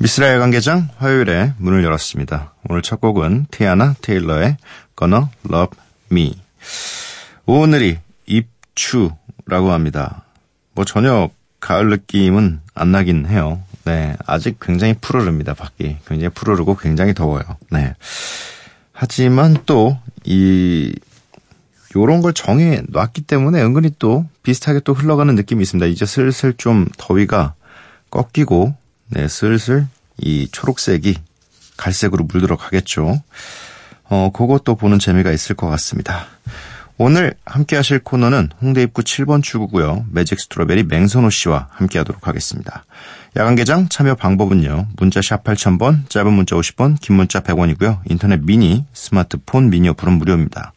미스라의 관계장 화요일에 문을 열었습니다. 오늘 첫 곡은 티아나 테일러의 Gonna Love Me. 오늘이 입추라고 합니다. 뭐 전혀 가을 느낌은 안 나긴 해요. 네. 아직 굉장히 푸르릅니다, 밖이. 굉장히 푸르르고 굉장히 더워요. 네. 하지만 또, 이, 요런 걸 정해 놨기 때문에 은근히 또 비슷하게 또 흘러가는 느낌이 있습니다. 이제 슬슬 좀 더위가 꺾이고 네, 슬슬 이 초록색이 갈색으로 물들어 가겠죠. 어, 그것도 보는 재미가 있을 것 같습니다. 오늘 함께 하실 코너는 홍대 입구 7번 출구고요. Magic Strawberry 맹선호 씨와 함께 하도록 하겠습니다. 야간 개장 참여 방법은요. 문자 샵 8000번, 짧은 문자 50번, 긴 문자 100원이고요. 인터넷 미니, 스마트폰 미니 어플은 무료입니다.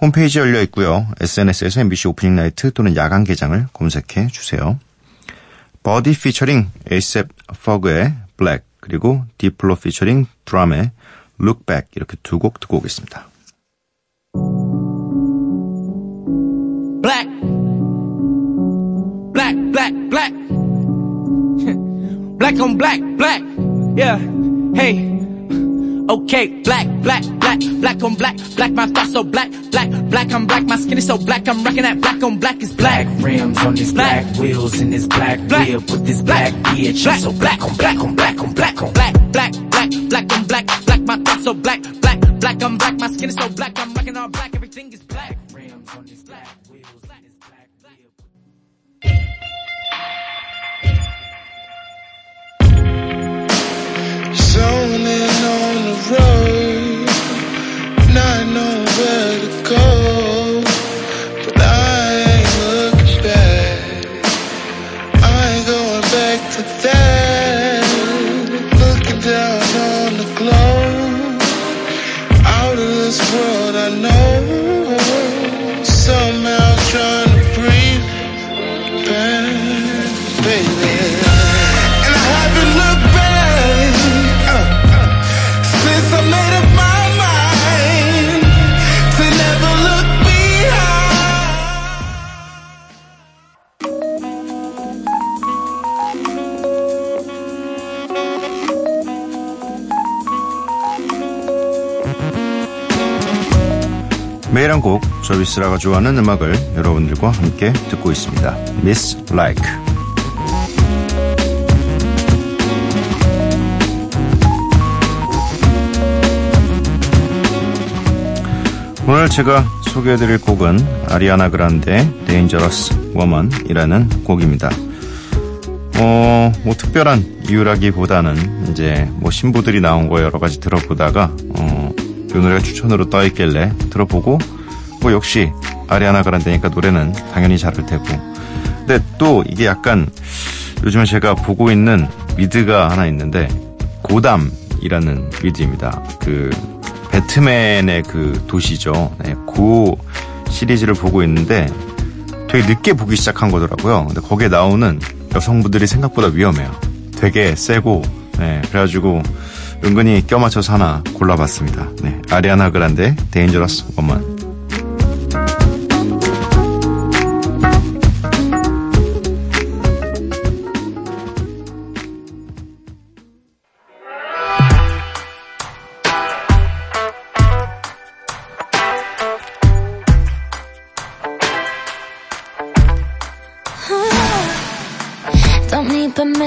홈페이지 열려 있고요. SNS에서 MBC Opening Night 또는 야간 개장을 검색해 주세요. 버디 피처링 에이셉 퍼그의 블랙 그리고 디플로 피처링 드럼의 Back 이렇게 두 곡 듣고 오겠습니다. Black Black Black Black Black on black black Yeah Hey Okay, black, black, black, black on black, black, my thoughts so black, black, black, I'm black, my skin is so black, I'm rocking that black on black is black. Black rims on this black, black wheels in this black, black whip with this black, bitch. Black, so black on black on black on black on black, black, black, black on black, black, my thoughts so black, black, black, I'm black, my skin is so black, I'm rocking all black, everything is black. 곡, 저비스라가 좋아하는 음악을 여러분들과 함께 듣고 있습니다. Miss Like. 오늘 제가 소개해드릴 곡은 아리아나 그란데 Dangerous Woman이라는 곡입니다. 어, 뭐 특별한 이유라기보다는 이제 뭐 신부들이 나온 거 여러 가지 들어보다가 어, 이 노래가 추천으로 떠 있길래 들어보고 뭐 역시 아리아나 그란데니까 노래는 당연히 잘할 테고. 근데 또 이게 약간 요즘에 제가 보고 있는 미드가 하나 있는데 고담이라는 미드입니다. 그 배트맨의 그 도시죠. 네, 그 시리즈를 보고 있는데 되게 늦게 보기 시작한 거더라고요. 근데 거기에 나오는 여성분들이 생각보다 위험해요. 되게 세고, 네, 그래가지고 은근히 껴맞춰서 하나 골라봤습니다. 네, 아리아나 그란데 Dangerous Woman.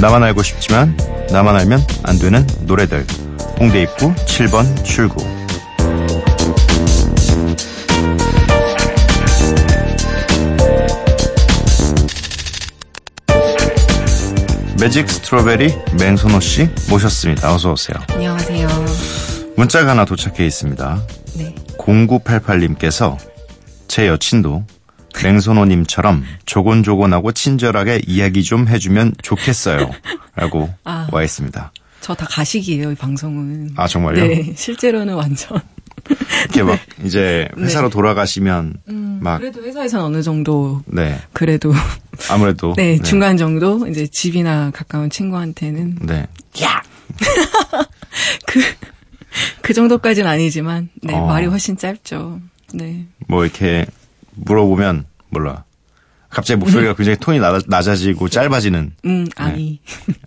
나만 알고 싶지만 나만 알면 안 되는 노래들. 홍대 입구 7번 출구. 매직 스트로베리 맹선호 씨 모셨습니다. 어서 오세요. 안녕하세요. 문자가 하나 도착해 있습니다. 네. 0988님께서 제 여친도 맹선호님처럼 조곤조곤하고 친절하게 이야기 좀 해주면 좋겠어요. 라고 아. 와 있습니다. 저 다 가식이에요, 이 방송은. 아, 정말요? 네. 실제로는 완전. 이렇게 막 이제 회사로 돌아가시면 막, 네. 음, 그래도 회사에선 어느 정도, 네. 그래도. 아무래도. 네, 중간 정도? 이제 집이나 가까운 친구한테는. 네. 그, 그 정도까지는 아니지만, 네, 어. 말이 훨씬 짧죠. 네. 뭐 이렇게 물어보면, 몰라. 갑자기 목소리가 굉장히 톤이 낮아, 낮아지고 짧아지는. 음, 아니.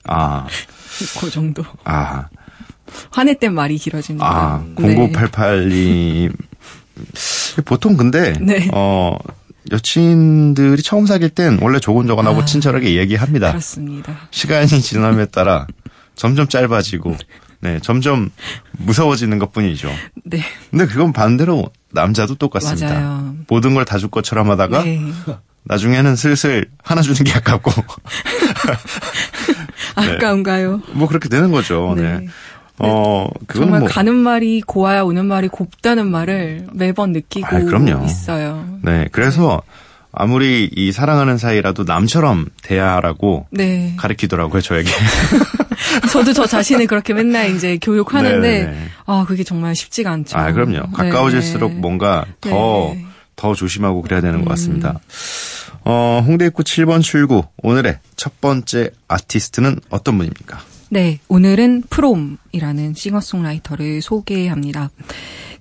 아, 그 정도. 아, 화낼 땐 말이 길어집니다. 아, 네. 0988님. 보통 근데, 네. 어, 여친들이 처음 사귈 땐 원래 조곤조곤하고 아. 친절하게 얘기합니다. 그렇습니다. 시간이 지남에 따라 점점 짧아지고, 네, 점점 무서워지는 것 뿐이죠. 네. 근데 그건 반대로 남자도 똑같습니다. 맞아요. 모든 걸 다 줄 것처럼 하다가 네. 나중에는 슬슬 하나 주는 게 아깝고 아까운가요? 뭐 그렇게 되는 거죠. 네. 네. 어 그거는 정말 뭐 가는 말이 고와야 오는 말이 곱다는 말을 매번 느끼고 아. 있어요. 네. 그래서 아무리 이 사랑하는 사이라도 남처럼 대하라고 네. 가르치더라고요 저에게. 저도 저 자신을 그렇게 맨날 이제 교육하는데 네네네. 아 그게 정말 쉽지가 않죠. 아 그럼요. 가까워질수록 네. 뭔가 더 네. 더 조심하고 그래야 되는 것 음. 같습니다. 어, 홍대 입구 7번 출구 오늘의 첫 번째 아티스트는 어떤 분입니까? 네, 오늘은 프롬이라는 싱어송라이터를 소개합니다.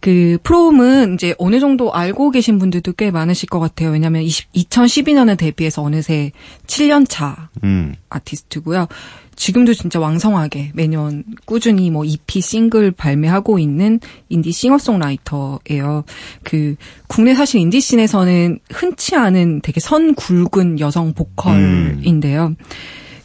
그 프롬은 이제 어느 정도 알고 계신 분들도 꽤 많으실 것 같아요. 왜냐하면 20, 2012년에 데뷔해서 어느새 7년 차 음. 아티스트고요. 지금도 진짜 왕성하게 매년 꾸준히 뭐 EP 싱글 발매하고 있는 인디 싱어송라이터예요. 그 국내 사실 인디 씬에서는 흔치 않은 되게 선 굵은 여성 보컬인데요.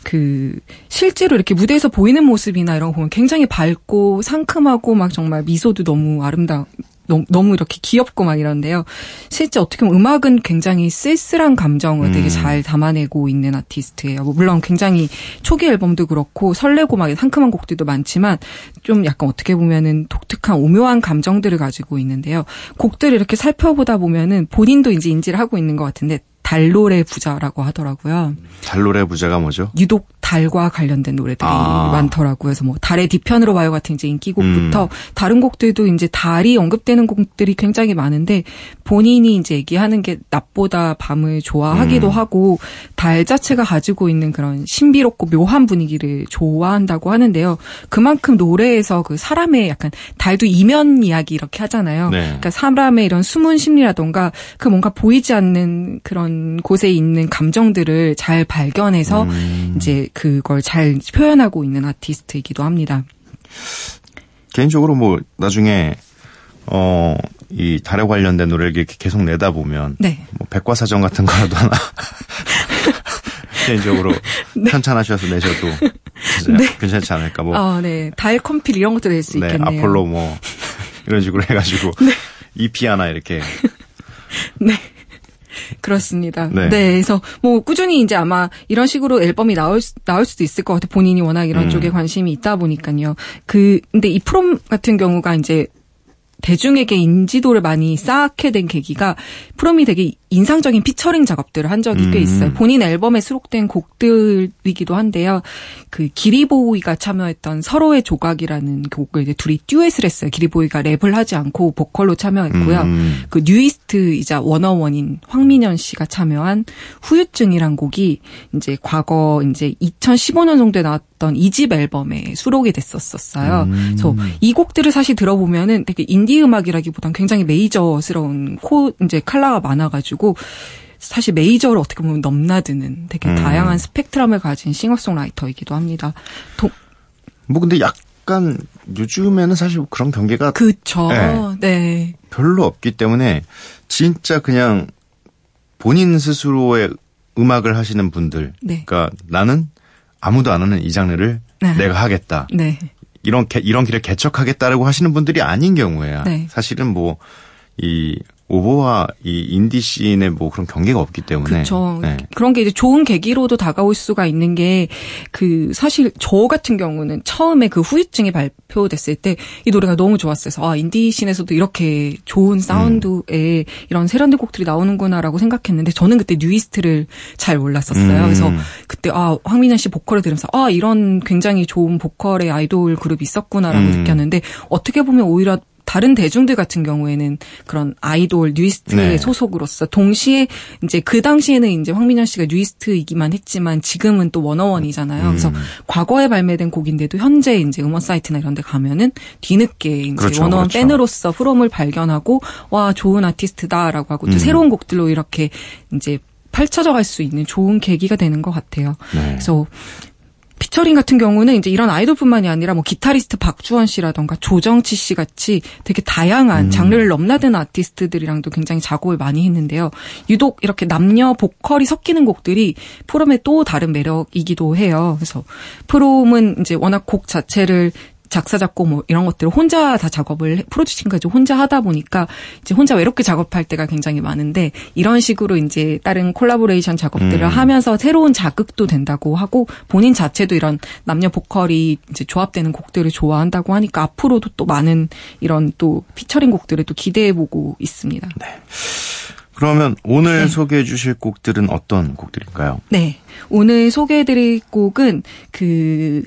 그 실제로 이렇게 무대에서 보이는 모습이나 이런 거 보면 굉장히 밝고 상큼하고 막 정말 미소도 너무 아름다 너무, 너무 이렇게 귀엽고 막 이런데요. 실제 어떻게 보면 음악은 굉장히 쓸쓸한 감정을 되게 음. 잘 담아내고 있는 아티스트예요. 뭐 물론 굉장히 초기 앨범도 그렇고 설레고 막 상큼한 곡들도 많지만 좀 약간 어떻게 보면은 독특한 오묘한 감정들을 가지고 있는데요. 곡들을 이렇게 살펴보다 보면은 본인도 이제 인지를 하고 있는 것 같은데 달노래 부자라고 하더라고요. 달노래 부자가 뭐죠? 유독 달과 관련된 노래들이 아. 많더라고요. 그래서 뭐 달의 뒤편으로 와요 같은 이제 인기곡부터 음. 다른 곡들도 이제 달이 언급되는 곡들이 굉장히 많은데 본인이 이제 얘기하는 게 낮보다 밤을 좋아하기도 음. 하고 달 자체가 가지고 있는 그런 신비롭고 묘한 분위기를 좋아한다고 하는데요. 그만큼 노래에서 그 사람의 약간 달도 이면 이야기 이렇게 하잖아요. 네. 그러니까 사람의 이런 숨은 심리라던가 그 뭔가 보이지 않는 그런 곳에 있는 감정들을 잘 발견해서 음. 이제 그걸 잘 표현하고 있는 아티스트이기도 합니다. 개인적으로 뭐 나중에 어 이 달에 관련된 노래를 이렇게 계속 내다 보면 네. 뭐 백과사전 같은 거라도 하나 개인적으로 네. 편찬하셔서 내셔도 진짜 괜찮지 않을까 뭐 아, 네. 달 컴필 이런 것도 낼수 네, 있겠네요. 아폴로 뭐 이런 식으로 해 가지고 EP 하나 이렇게 그렇습니다. 네. 네. 그래서 뭐 꾸준히 이제 아마 이런 식으로 앨범이 나올 수- 나올 수도 있을 것 같아요. 본인이 워낙 이런 음. 쪽에 관심이 있다 보니까요. 그 근데 이 프롬 같은 경우가 이제 대중에게 인지도를 많이 쌓게 된 계기가 프롬이 되게 인상적인 피처링 작업들을 한 적이 꽤 음. 있어요. 본인 앨범에 수록된 곡들이기도 한데요. 그 기리보이가 참여했던 서로의 조각이라는 곡을 이제 둘이 듀엣을 했어요. 기리보이가 랩을 하지 않고 보컬로 참여했고요. 음. 그 뉴이스트이자 워너원인 황민현 씨가 참여한 후유증이란 곡이 이제 과거 이제 2015년 정도에 나왔던 이집 앨범에 수록이 됐었었어요. 음. 그래서 이 곡들을 사실 들어보면은 되게 인디 음악이라기보단 굉장히 메이저스러운 코 이제 칼라가 많아 가지고 사실 메이저를 어떻게 보면 넘나드는 되게 음. 다양한 스펙트럼을 가진 싱어송라이터이기도 합니다. 도, 뭐 근데 약간 요즘에는 사실 그런 경계가 그쵸. 네. 네. 별로 없기 때문에 진짜 그냥 본인 스스로의 음악을 하시는 분들. 네. 그러니까 나는 아무도 안 하는 이 장르를 네. 내가 하겠다. 네. 이런 개- 이런 길을 개척하겠다라고 하시는 분들이 아닌 경우에야 네. 사실은 뭐 이 오버와 이 인디 씬의 뭐 그런 경계가 없기 때문에 그렇죠. 네. 그런 게 이제 좋은 계기로도 다가올 수가 있는 게 그 사실 저 같은 경우는 처음에 그 후유증이 발표됐을 때 이 노래가 너무 좋았어요. 아 인디 씬에서도 이렇게 좋은 사운드의 이런 세련된 곡들이 나오는구나라고 생각했는데 저는 그때 뉴이스트를 잘 몰랐었어요. 음. 그래서 그때 아 황민현 씨 보컬을 들으면서 아 이런 굉장히 좋은 보컬의 아이돌 그룹이 있었구나라고 음. 느꼈는데 어떻게 보면 오히려 다른 대중들 같은 경우에는 그런 아이돌 뉴이스트의 네. 소속으로서 동시에 이제 그 당시에는 이제 황민현 씨가 뉴이스트이기만 했지만 지금은 또 워너원이잖아요. 그래서 과거에 발매된 곡인데도 현재 이제 음원 사이트나 이런 데 가면은 뒤늦게 이제 그렇죠, 워너원 그렇죠. 팬으로서 프롬을 발견하고 와 좋은 아티스트다라고 하고 또 음. 새로운 곡들로 이렇게 이제 펼쳐져 갈 수 있는 좋은 계기가 되는 것 같아요. 네. 그래서 피처링 같은 경우는 이제 이런 아이돌뿐만이 아니라 뭐 기타리스트 박주원 씨라던가 조정치 씨 같이 되게 다양한 음. 장르를 넘나드는 아티스트들이랑도 굉장히 작업을 많이 했는데요. 유독 이렇게 남녀 보컬이 섞이는 곡들이 프롬의 또 다른 매력이기도 해요. 그래서 프롬은 이제 워낙 곡 자체를 작사 작곡 뭐 이런 것들을 혼자 다 작업을 해- 프로듀싱까지 혼자 하다 보니까 이제 혼자 외롭게 작업할 때가 굉장히 많은데 이런 식으로 이제 다른 콜라보레이션 작업들을 음. 하면서 새로운 자극도 된다고 하고 본인 자체도 이런 남녀 보컬이 이제 조합되는 곡들을 좋아한다고 하니까 앞으로도 또 많은 이런 또 피처링 곡들을 또 기대해 보고 있습니다. 그러면 오늘 네. 소개해 주실 곡들은 어떤 곡들일까요? 네. 오늘 소개해 드릴 곡은 그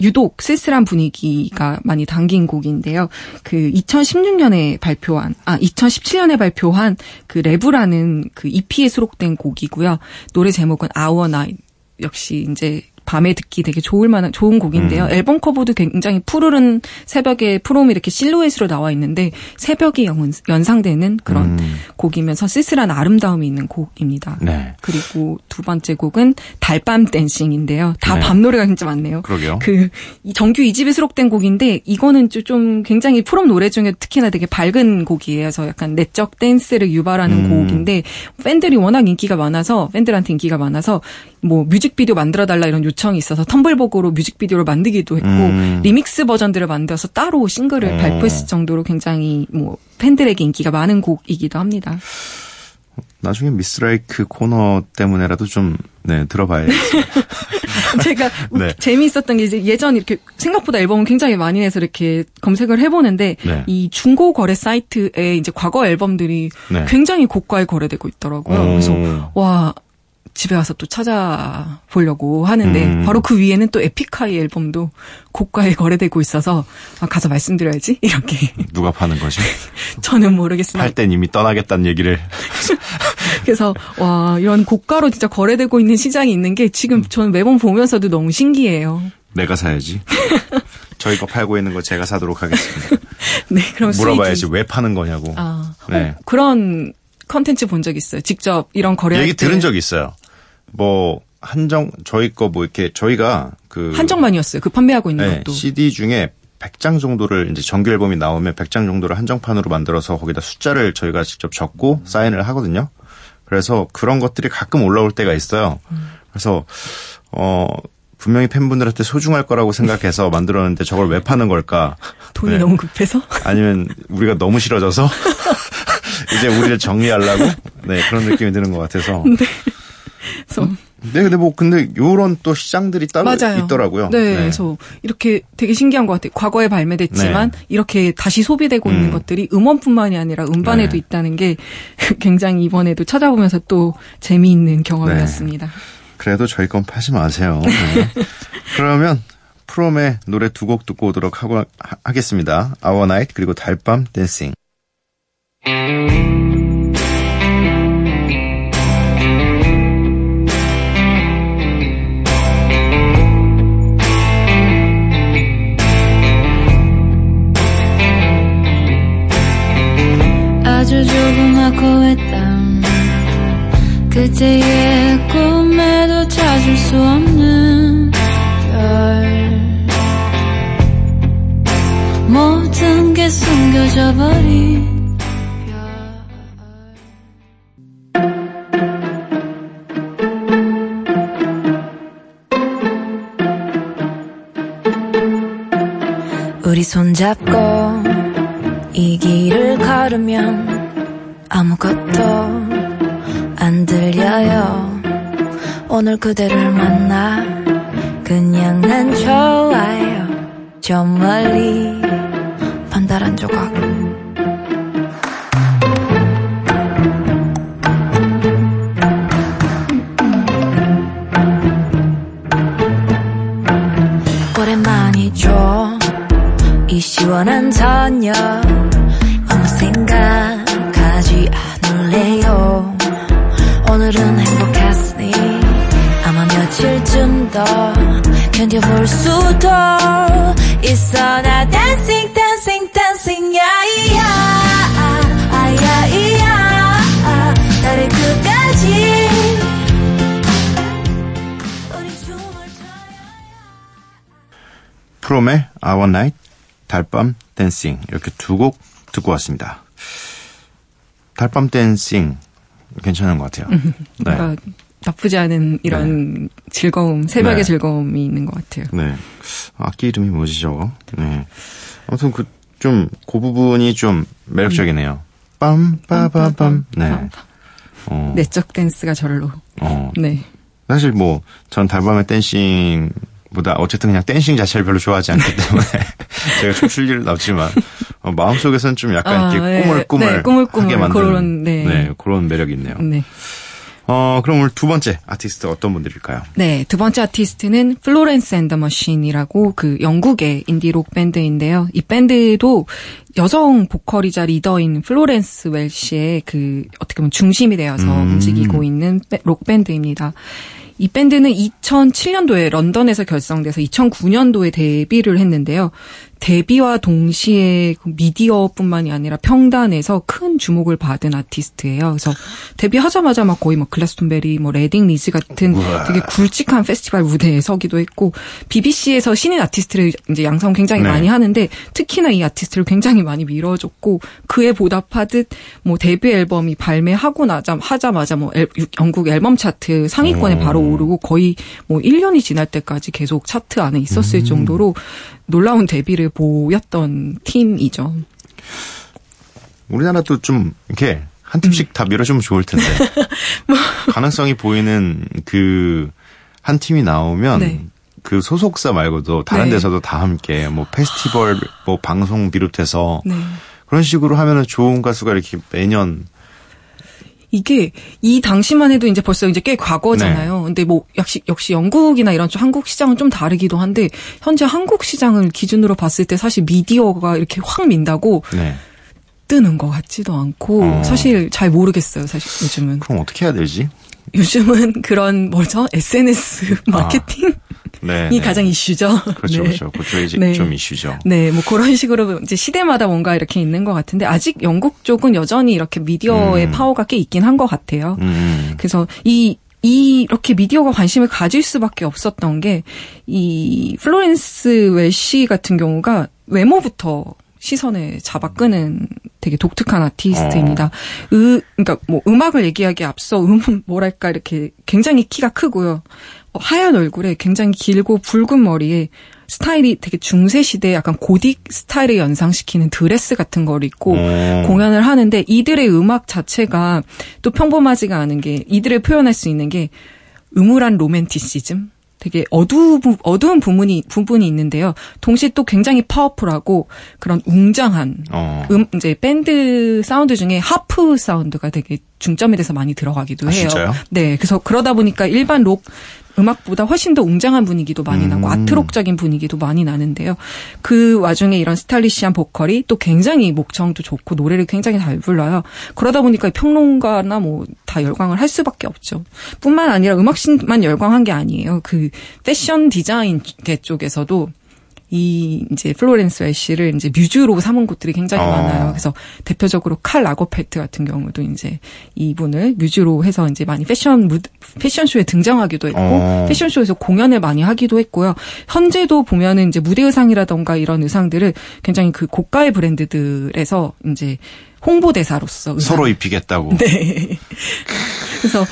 유독 쓸쓸한 분위기가 많이 담긴 곡인데요. 그 2016년에 발표한, 아, 2017년에 발표한 그 레브라는 그 EP에 수록된 곡이고요. 노래 제목은 Our Night. 역시 이제 밤에 듣기 되게 좋을 만한 좋은 곡인데요. 앨범 커버도 굉장히 푸르른 새벽에 프롬이 이렇게 실루엣으로 나와 있는데 새벽이 연, 연상되는 그런 음. 곡이면서 쓸쓸한 아름다움이 있는 곡입니다. 네. 그리고 두 번째 곡은 달밤 댄싱인데요. 다 네. 밤 노래가 진짜 많네요. 그러게요. 그이 정규 2집에 수록된 곡인데 이거는 좀- 좀 굉장히 프롬 노래 중에 특히나 되게 밝은 곡이에요. 그래서 약간 내적 댄스를 유발하는 음. 곡인데 팬들이 워낙 인기가 많아서 팬들한테 인기가 많아서 뭐 뮤직비디오 만들어 달라 이런 요청이 있어서 텀블벅으로 뮤직비디오를 만들기도 했고 음. 리믹스 버전들을 만들어서 따로 싱글을 어. 발표했을 정도로 굉장히 뭐 팬들에게 인기가 많은 곡이기도 합니다. 나중에 미스라이크 코너 때문에라도 좀 네, 들어봐야겠어요. 제가 네. 재미있었던 게 이제 예전 이렇게 생각보다 앨범을 굉장히 많이 내서 이렇게 검색을 해보는데 네. 이 중고 거래 사이트에 이제 과거 앨범들이 네. 굉장히 고가에 거래되고 있더라고요. 오. 그래서 와 집에 와서 또 찾아보려고 하는데 음. 바로 그 위에는 또 에픽하이 앨범도 고가에 거래되고 있어서 아, 가서 말씀드려야지 이렇게 누가 파는 거지? 저는 모르겠으나 팔땐 이미 떠나겠다는 얘기를. 그래서 와 이런 고가로 진짜 거래되고 있는 시장이 있는 게 지금 저는 매번 보면서도 너무 신기해요. 내가 사야지. 저희 거 팔고 있는 거 제가 사도록 하겠습니다. 네, 그럼 물어봐야지 수익이- 왜 파는 거냐고. 아, 네. 어, 그런 컨텐츠 본 적 있어요. 직접 이런 거래할 얘기 때 들은 적 있어요. 뭐 한정 저희 거 뭐 이렇게 저희가 그 한정만이었어요. 그 판매하고 있는 네, 것도. CD 중에 100장 정도를 이제 정규 앨범이 나오면 100장 정도를 한정판으로 만들어서 거기다 숫자를 저희가 직접 적고 사인을 하거든요. 그래서 그런 것들이 가끔 올라올 때가 있어요. 그래서 어 분명히 팬분들한테 소중할 거라고 생각해서 만들었는데 저걸 왜 파는 걸까? 돈이 네. 너무 급해서. 아니면 우리가 너무 싫어져서 이제 우리를 정리하려고 네 그런 느낌이 드는 것 같아서 그래서 네, 근데 뭐 근데 요런 또 시장들이 따로 맞아요. 있더라고요. 네, 그래서 이렇게 되게 신기한 것 같아요. 과거에 발매됐지만 네. 이렇게 다시 소비되고 음. 있는 것들이 음원뿐만이 아니라 음반에도 네. 있다는 게 굉장히 이번에도 찾아보면서 또 재미있는 경험이었습니다. 그래도 저희 건 파지 마세요. 네. 그러면 프롬의 노래 두 곡 듣고 오도록 하고, 하, 하겠습니다. Our Night 그리고 달밤 댄싱. 수 없는 별 모든 게 숨겨져 버린 별 우리 손잡고 그대를 만나 Our Night, 달밤 댄싱 이렇게 두 곡 듣고 왔습니다. 달밤 댄싱 괜찮은 것 같아요. 네. 나쁘지 않은 이런 즐거움, 새벽의 네. 즐거움이 있는 것 같아요. 네. 악기 이름이 뭐지 저거? 네. 아무튼 그 좀 그 부분이 좀 매력적이네요. 빰 빠바밤. 네. 어. 내적 댄스가 절로. 어. 네. 사실 뭐 전 달밤의 댄싱 보다 어쨌든 그냥 댄싱 자체를 별로 좋아하지 않기 때문에 제가 춤출 일은 없지만 어, 마음속에서는 좀 약간 아, 이렇게 네. 꾸물꾸물 네, 꾸물꾸물 하게 만드는 그런, 네. 그런 매력이 있네요. 네. 어 그럼 오늘 두 번째 아티스트 어떤 분들일까요? 네, 두 번째 아티스트는 Florence and the Machine이라고 그 영국의 인디록 밴드인데요. 이 밴드도 여성 보컬이자 리더인 플로렌스 웰치의 그 어떻게 보면 중심이 되어서 음. 움직이고 있는 밴- 록 밴드입니다. 이 밴드는 2007년도에 런던에서 결성돼서 2009년도에 데뷔를 했는데요. 데뷔와 동시에 그 미디어뿐만이 아니라 평단에서 큰 주목을 받은 아티스트예요. 그래서 데뷔하자마자 막 거의 뭐 글라스톤베리, 뭐 레딩 리즈 같은 우와. 되게 굵직한 페스티벌 무대에 서기도 했고 BBC에서 신인 아티스트를 이제 양성 굉장히 네. 많이 하는데 특히나 이 아티스트를 굉장히 많이 밀어줬고 그에 보답하듯 뭐 데뷔 앨범이 발매하고 나자 하자마자 뭐 앨- 유- 영국 앨범 차트 상위권에 음. 바로 오르고 거의 뭐 1년이 지날 때까지 계속 차트 안에 음. 있었을 정도로 놀라운 데뷔를 보였던 팀이죠. 우리나라도 좀 이렇게 한 팀씩 다 밀어주면 좋을 텐데 뭐. 가능성이 보이는 그 한 팀이 나오면 네. 그 소속사 말고도 다른 네. 데서도 다 함께 뭐 페스티벌 뭐 방송 비롯해서 네. 그런 식으로 하면은 좋은 가수가 이렇게 매년 이게 이 당시만 해도 이제 벌써 이제 꽤 과거잖아요. 근데 뭐 역시 역시 영국이나 이런 쪽 한국 시장은 좀 다르기도 한데 현재 한국 시장을 기준으로 봤을 때 사실 미디어가 이렇게 확 민다고 네. 뜨는 것 같지도 않고 어. 사실 잘 모르겠어요. 사실 요즘은 그럼 어떻게 해야 되지? 요즘은 그런 뭐죠 SNS 마케팅이 네. 네. 가장 이슈죠. 그렇죠, 네. 그렇죠. 그쪽이 이제 네. 좀 이슈죠. 네, 뭐 그런 식으로 이제 시대마다 뭔가 이렇게 있는 것 같은데 아직 영국 쪽은 여전히 이렇게 미디어의 음. 파워가 꽤 있긴 한 것 같아요. 음. 그래서 이, 이 이렇게 미디어가 관심을 가질 수밖에 없었던 게 이 플로렌스 웰치 같은 경우가 외모부터 시선을 잡아 끄는 되게 독특한 아티스트입니다. 으, 그러니까 뭐 음악을 얘기하기에 앞서 음 뭐랄까 이렇게 굉장히 키가 크고요. 어, 하얀 얼굴에 굉장히 길고 붉은 머리에 스타일이 되게 중세 시대 약간 고딕 스타일을 연상시키는 드레스 같은 걸 입고 어. 공연을 하는데 이들의 음악 자체가 또 평범하지가 않은 게 이들을 표현할 수 있는 게 음울한 로맨티시즘, 되게 어두 어두운 부분이 부분이 있는데요. 동시에 또 굉장히 파워풀하고 그런 웅장한 어. 음 이제 밴드 사운드 중에 하프 사운드가 되게 중점이 돼서 많이 들어가기도 아, 해요. 진짜요? 네, 그래서 그러다 보니까 일반 록 음악보다 훨씬 더 웅장한 분위기도 많이 나고 음. 아트록적인 분위기도 많이 나는데요. 그 와중에 이런 스타일리시한 보컬이 또 굉장히 목청도 좋고 노래를 굉장히 잘 불러요. 그러다 보니까 평론가나 뭐 다 열광을 할 수밖에 없죠. 뿐만 아니라 음악신만 열광한 게 아니에요. 그 패션 디자인계 쪽에서도 이 이제 플로렌스 웰치를 이제 뮤즈로 삼은 곳들이 굉장히 어. 많아요. 그래서 대표적으로 칼 라거펠트 같은 경우도 이제 이분을 뮤즈로 해서 이제 많이 패션 무 패션쇼에 등장하기도 했고 어. 패션쇼에서 공연을 많이 하기도 했고요. 현재도 보면은 이제 무대 의상이라던가 이런 의상들을 굉장히 그 고가의 브랜드들에서 이제 홍보대사로서 의상- 서로 입히겠다고. 네. 그래서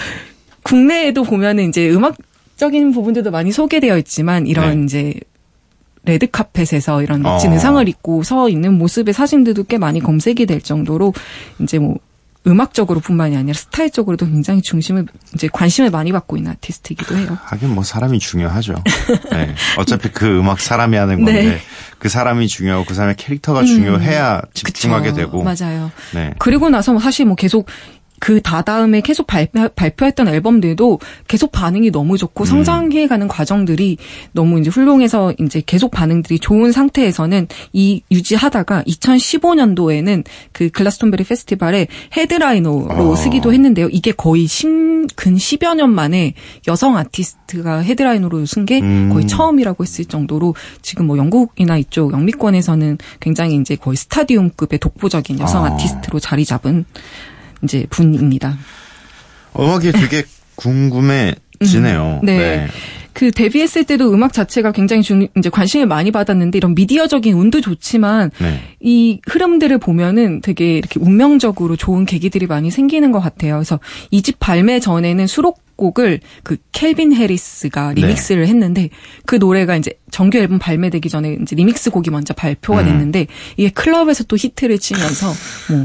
국내에도 보면은 이제 음악 적인 부분들도 많이 소개되어 있지만 이런 네. 이제 레드 카펫에서 이런 멋진 어. 의상을 입고 서 있는 모습의 사진들도 꽤 많이 검색이 될 정도로 이제 뭐 음악적으로뿐만이 아니라 스타일적으로도 굉장히 중심을 이제 관심을 많이 받고 있는 아티스트이기도 해요. 하긴 뭐 사람이 중요하죠. 네. 어차피 그 음악 사람이 하는 건데 네. 음. 그 사람이 중요하고 그 사람의 캐릭터가 중요해야 집중하게 그쵸. 되고. 맞아요. 네. 그리고 나서 뭐 사실 뭐 계속 그 다다음에 계속 발표, 발표했던 앨범들도 계속 반응이 너무 좋고 음. 성장해가는 과정들이 너무 이제 훌륭해서 이제 계속 반응들이 좋은 상태에서는 이 유지하다가 2015년도에는 그 글라스톤베리 페스티벌에 헤드라이너로 어. 쓰기도 했는데요. 이게 거의 10, 근 10여 년 만에 여성 아티스트가 헤드라이너로 쓴게 음. 거의 처음이라고 했을 정도로 지금 뭐 영국이나 이쪽 영미권에서는 굉장히 이제 거의 스타디움급의 독보적인 여성 아. 아티스트로 자리 잡은 이제 분입니다. 음악이 되게 궁금해지네요. 음. 네. 그 데뷔했을 때도 음악 자체가 굉장히 중, 이제 관심을 많이 받았는데 이런 미디어적인 운도 좋지만 네. 이 흐름들을 보면은 되게 이렇게 운명적으로 좋은 계기들이 많이 생기는 것 같아요. 그래서 이 집 발매 전에는 수록 곡을 그 켈빈 해리스가 네. 리믹스를 했는데 그 노래가 이제 정규 앨범 발매되기 전에 이제 리믹스 곡이 먼저 발표가 음. 됐는데 이게 클럽에서 또 히트를 치면서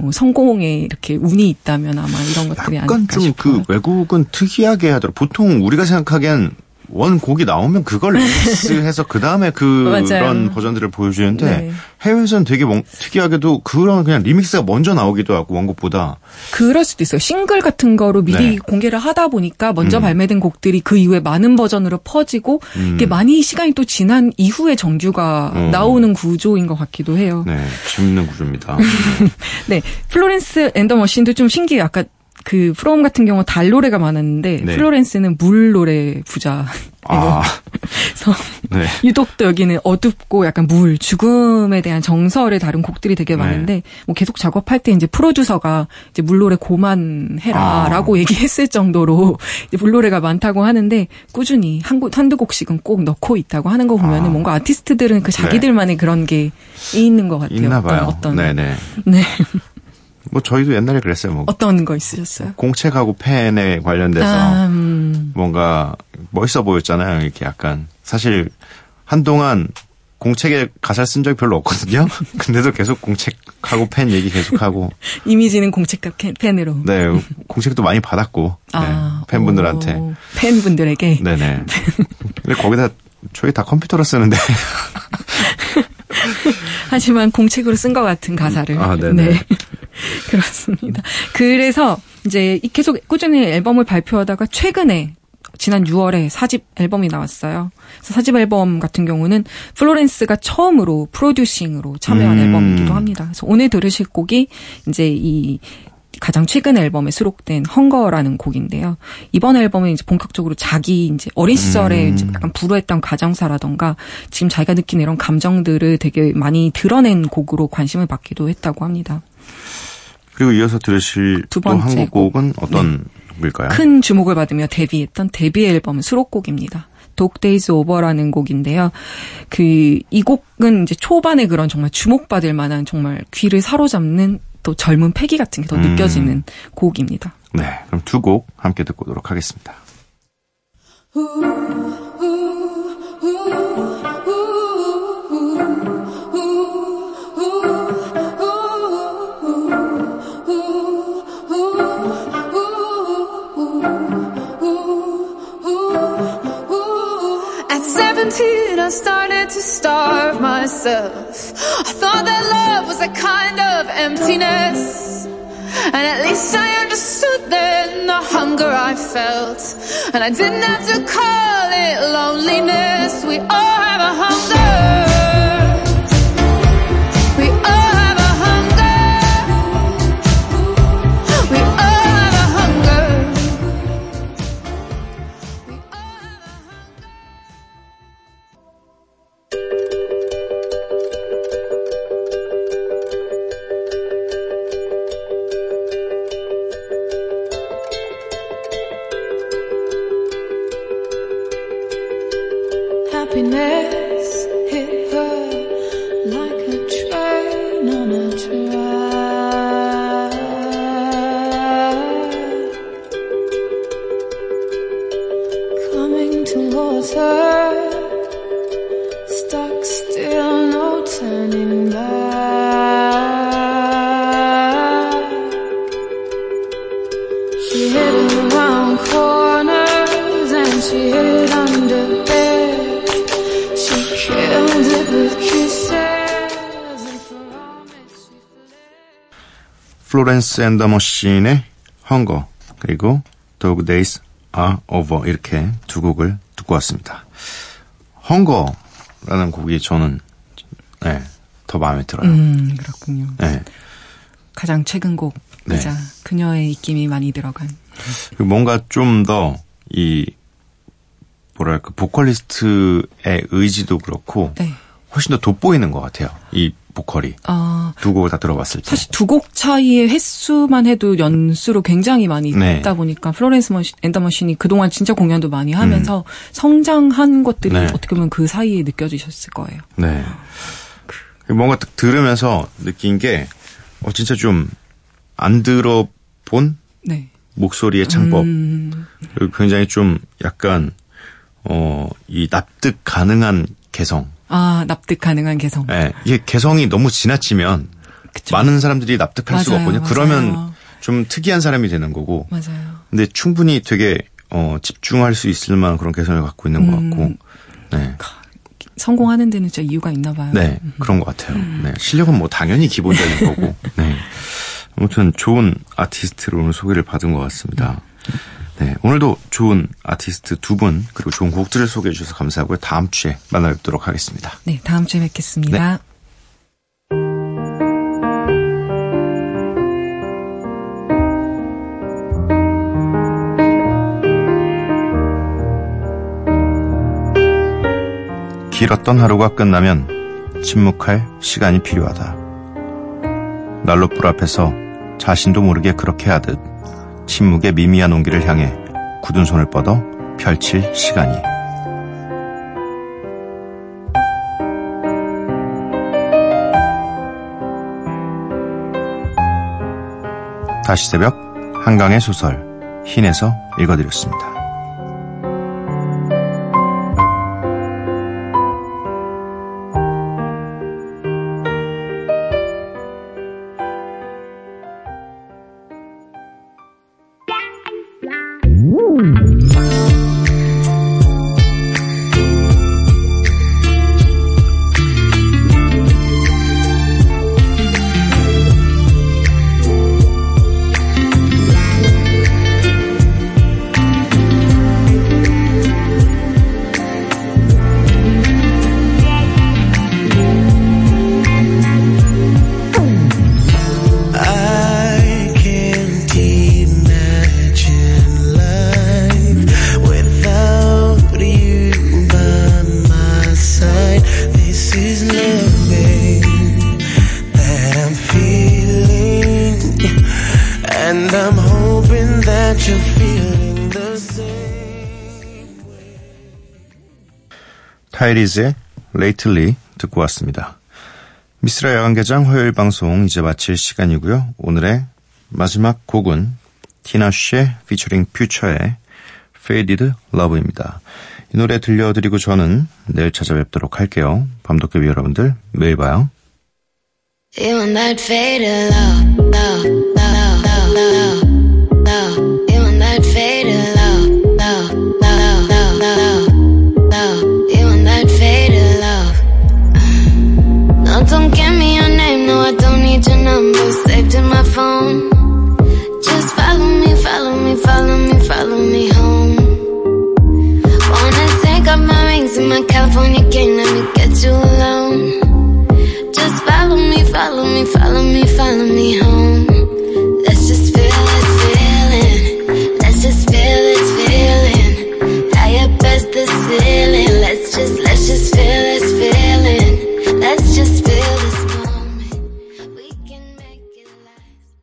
뭐 성공에 이렇게 운이 있다면 아마 이런 것들이 약간 아닐까 좀. 그 외국은 특이하게 하더라고. 보통 우리가 생각하기엔 원 곡이 나오면 그걸 리믹스해서 그 다음에 그런 맞아요. 버전들을 보여주는데 네. 해외에서는 되게 멍- 특이하게도 그런 그냥 리믹스가 먼저 나오기도 하고 원곡보다 그럴 수도 있어요. 싱글 같은 거로 미리 네. 공개를 하다 보니까 먼저 음. 발매된 곡들이 그 이후에 많은 버전으로 퍼지고 음. 이게 많이 시간이 또 지난 이후에 정규가 어. 나오는 구조인 것 같기도 해요. 네 재밌는 구조입니다. 네. Florence and the Machine도 좀 신기해요. 아까 그 프롬 같은 경우 달 노래가 많았는데 네. 플로렌스는 물 노래 부자. 아, 그래서 네. 유독 또 여기는 어둡고 약간 물, 죽음에 대한 정서를 다룬 곡들이 되게 많은데, 네. 뭐 계속 작업할 때 이제 프로듀서가 이제 물 노래 고만해라 아. 라고 얘기했을 정도로 이제 물노래가 많다고 하는데, 꾸준히 한 곡, 한두 곡씩은 꼭 넣고 있다고 하는 거 보면은 아. 뭔가 아티스트들은 그 자기들만의 그런 게 있는 것 같아요. 있나 봐요. 어떤, 어떤, 네네. 네. 뭐 저희도 옛날에 그랬어요. 뭐 어떤 거 있으셨어요? 공책하고 펜에 관련돼서 아, 음, 뭔가 멋있어 보였잖아요. 이렇게 약간 사실 한동안 공책에 가사를 쓴 적이 별로 없거든요. 근데도 계속 공책하고 펜 얘기 계속하고 이미지는 공책과 펜- 펜으로. 네 공책도 많이 받았고 네, 아, 팬분들한테 오, 팬분들에게. 네네. 근데 거기다 저희 다 컴퓨터로 쓰는데 하지만 공책으로 쓴 것 같은 가사를. 아, 네네. 그렇습니다. 그래서 이제 이 계속 꾸준히 앨범을 발표하다가 최근에 지난 6월에 사집 앨범이 나왔어요. 그래서 사집 앨범 같은 경우는 플로렌스가 처음으로 프로듀싱으로 참여한 음. 앨범이기도 합니다. 그래서 오늘 들으실 곡이 이제 이 가장 최근 앨범에 수록된 Hunger라는 곡인데요. 이번 앨범은 이제 본격적으로 자기 이제 어린 시절에 음. 이제 약간 불우했던 가정사라던가 지금 자기가 느끼는 이런 감정들을 되게 많이 드러낸 곡으로 관심을 받기도 했다고 합니다. 그리고 이어서 들으실 두또 번째 한국 곡은 어떤 곡일까요? 큰 주목을 받으며 데뷔했던 데뷔 앨범 수록곡입니다. Dog Days Over라는 곡인데요. 그 이 곡은 이제 초반에 그런 정말 주목받을 만한 정말 귀를 사로잡는 또 젊은 패기 같은 게 더 음. 느껴지는 곡입니다. 네, 그럼 두 곡 함께 듣고 오도록 하겠습니다. Started to starve myself. I thought that love was a kind of emptiness. And at least I understood then the hunger I felt. And I didn't have to call it loneliness. We all have a hunger. Florence and the Machine의 Hunger 그리고 Dog Days Are Over 이렇게 두 곡을 듣고 왔습니다. Hunger라는 곡이 저는 네, 더 마음에 들어요. 음, 그렇군요. 네. 가장 최근 곡이자 네. 그녀의 입김이 많이 들어간. 뭔가 좀 더 이 뭐랄까 보컬리스트의 의지도 그렇고 네. 훨씬 더 돋보이는 것 같아요. 이 보컬이 아, 두 곡을 다 들어봤을 때. 사실 두 곡 차이의 횟수만 해도 연수로 굉장히 많이 네. 있다 보니까 Florence Machine, and the Machine이 그동안 진짜 공연도 많이 하면서 성장한 것들이 네. 어떻게 보면 그 사이에 느껴지셨을 거예요. 네. 뭔가 딱 들으면서 느낀 게, 어, 진짜 좀, 안 들어본 네. 목소리의 창법. 음, 그리고 굉장히 좀 약간, 어, 이 납득 가능한 개성. 아, 납득 가능한 개성. 예, 이게 개성이 너무 지나치면, 그쵸. 많은 사람들이 납득할 수가 맞아요, 없거든요. 맞아요. 그러면 좀 특이한 사람이 되는 거고. 맞아요. 근데 충분히 되게, 어, 집중할 수 있을 만한 그런 개성을 갖고 있는 것 같고. 음. 네. 성공하는 데는 진짜 이유가 있나 봐요. 네, 그런 것 같아요. 네, 실력은 뭐 당연히 기본적인 거고. 네. 아무튼 좋은 아티스트로 오늘 소개를 받은 것 같습니다. 네, 오늘도 좋은 아티스트 두 분, 그리고 좋은 곡들을 소개해 주셔서 감사하고요. 다음 주에 만나 뵙도록 하겠습니다. 네, 다음 주에 뵙겠습니다. 길었던 하루가 끝나면 침묵할 시간이 필요하다. 난로불 앞에서 자신도 모르게 그렇게 하듯 침묵의 미미한 온기를 향해 굳은 손을 뻗어 펼칠 시간이. 다시 새벽 한강의 소설 흰에서 읽어드렸습니다. 타이리즈의 Lately 듣고 왔습니다. 미스라 야간개장 화요일 방송 이제 마칠 시간이고요. 오늘의 마지막 곡은 티나쉬의 피처링 퓨처의 Faded Love입니다. 이 노래 들려드리고 저는 내일 찾아뵙도록 할게요. 밤도깨비 여러분들 매일 봐요. phone. Just follow me, follow me, follow me, follow me home. Wanna take off my rings and my California cane, let me get you alone. Just follow me, follow me, follow me, follow me home. Let's just feel this feeling. Let's just feel this feeling. The ceiling. Let's just, let's just feel.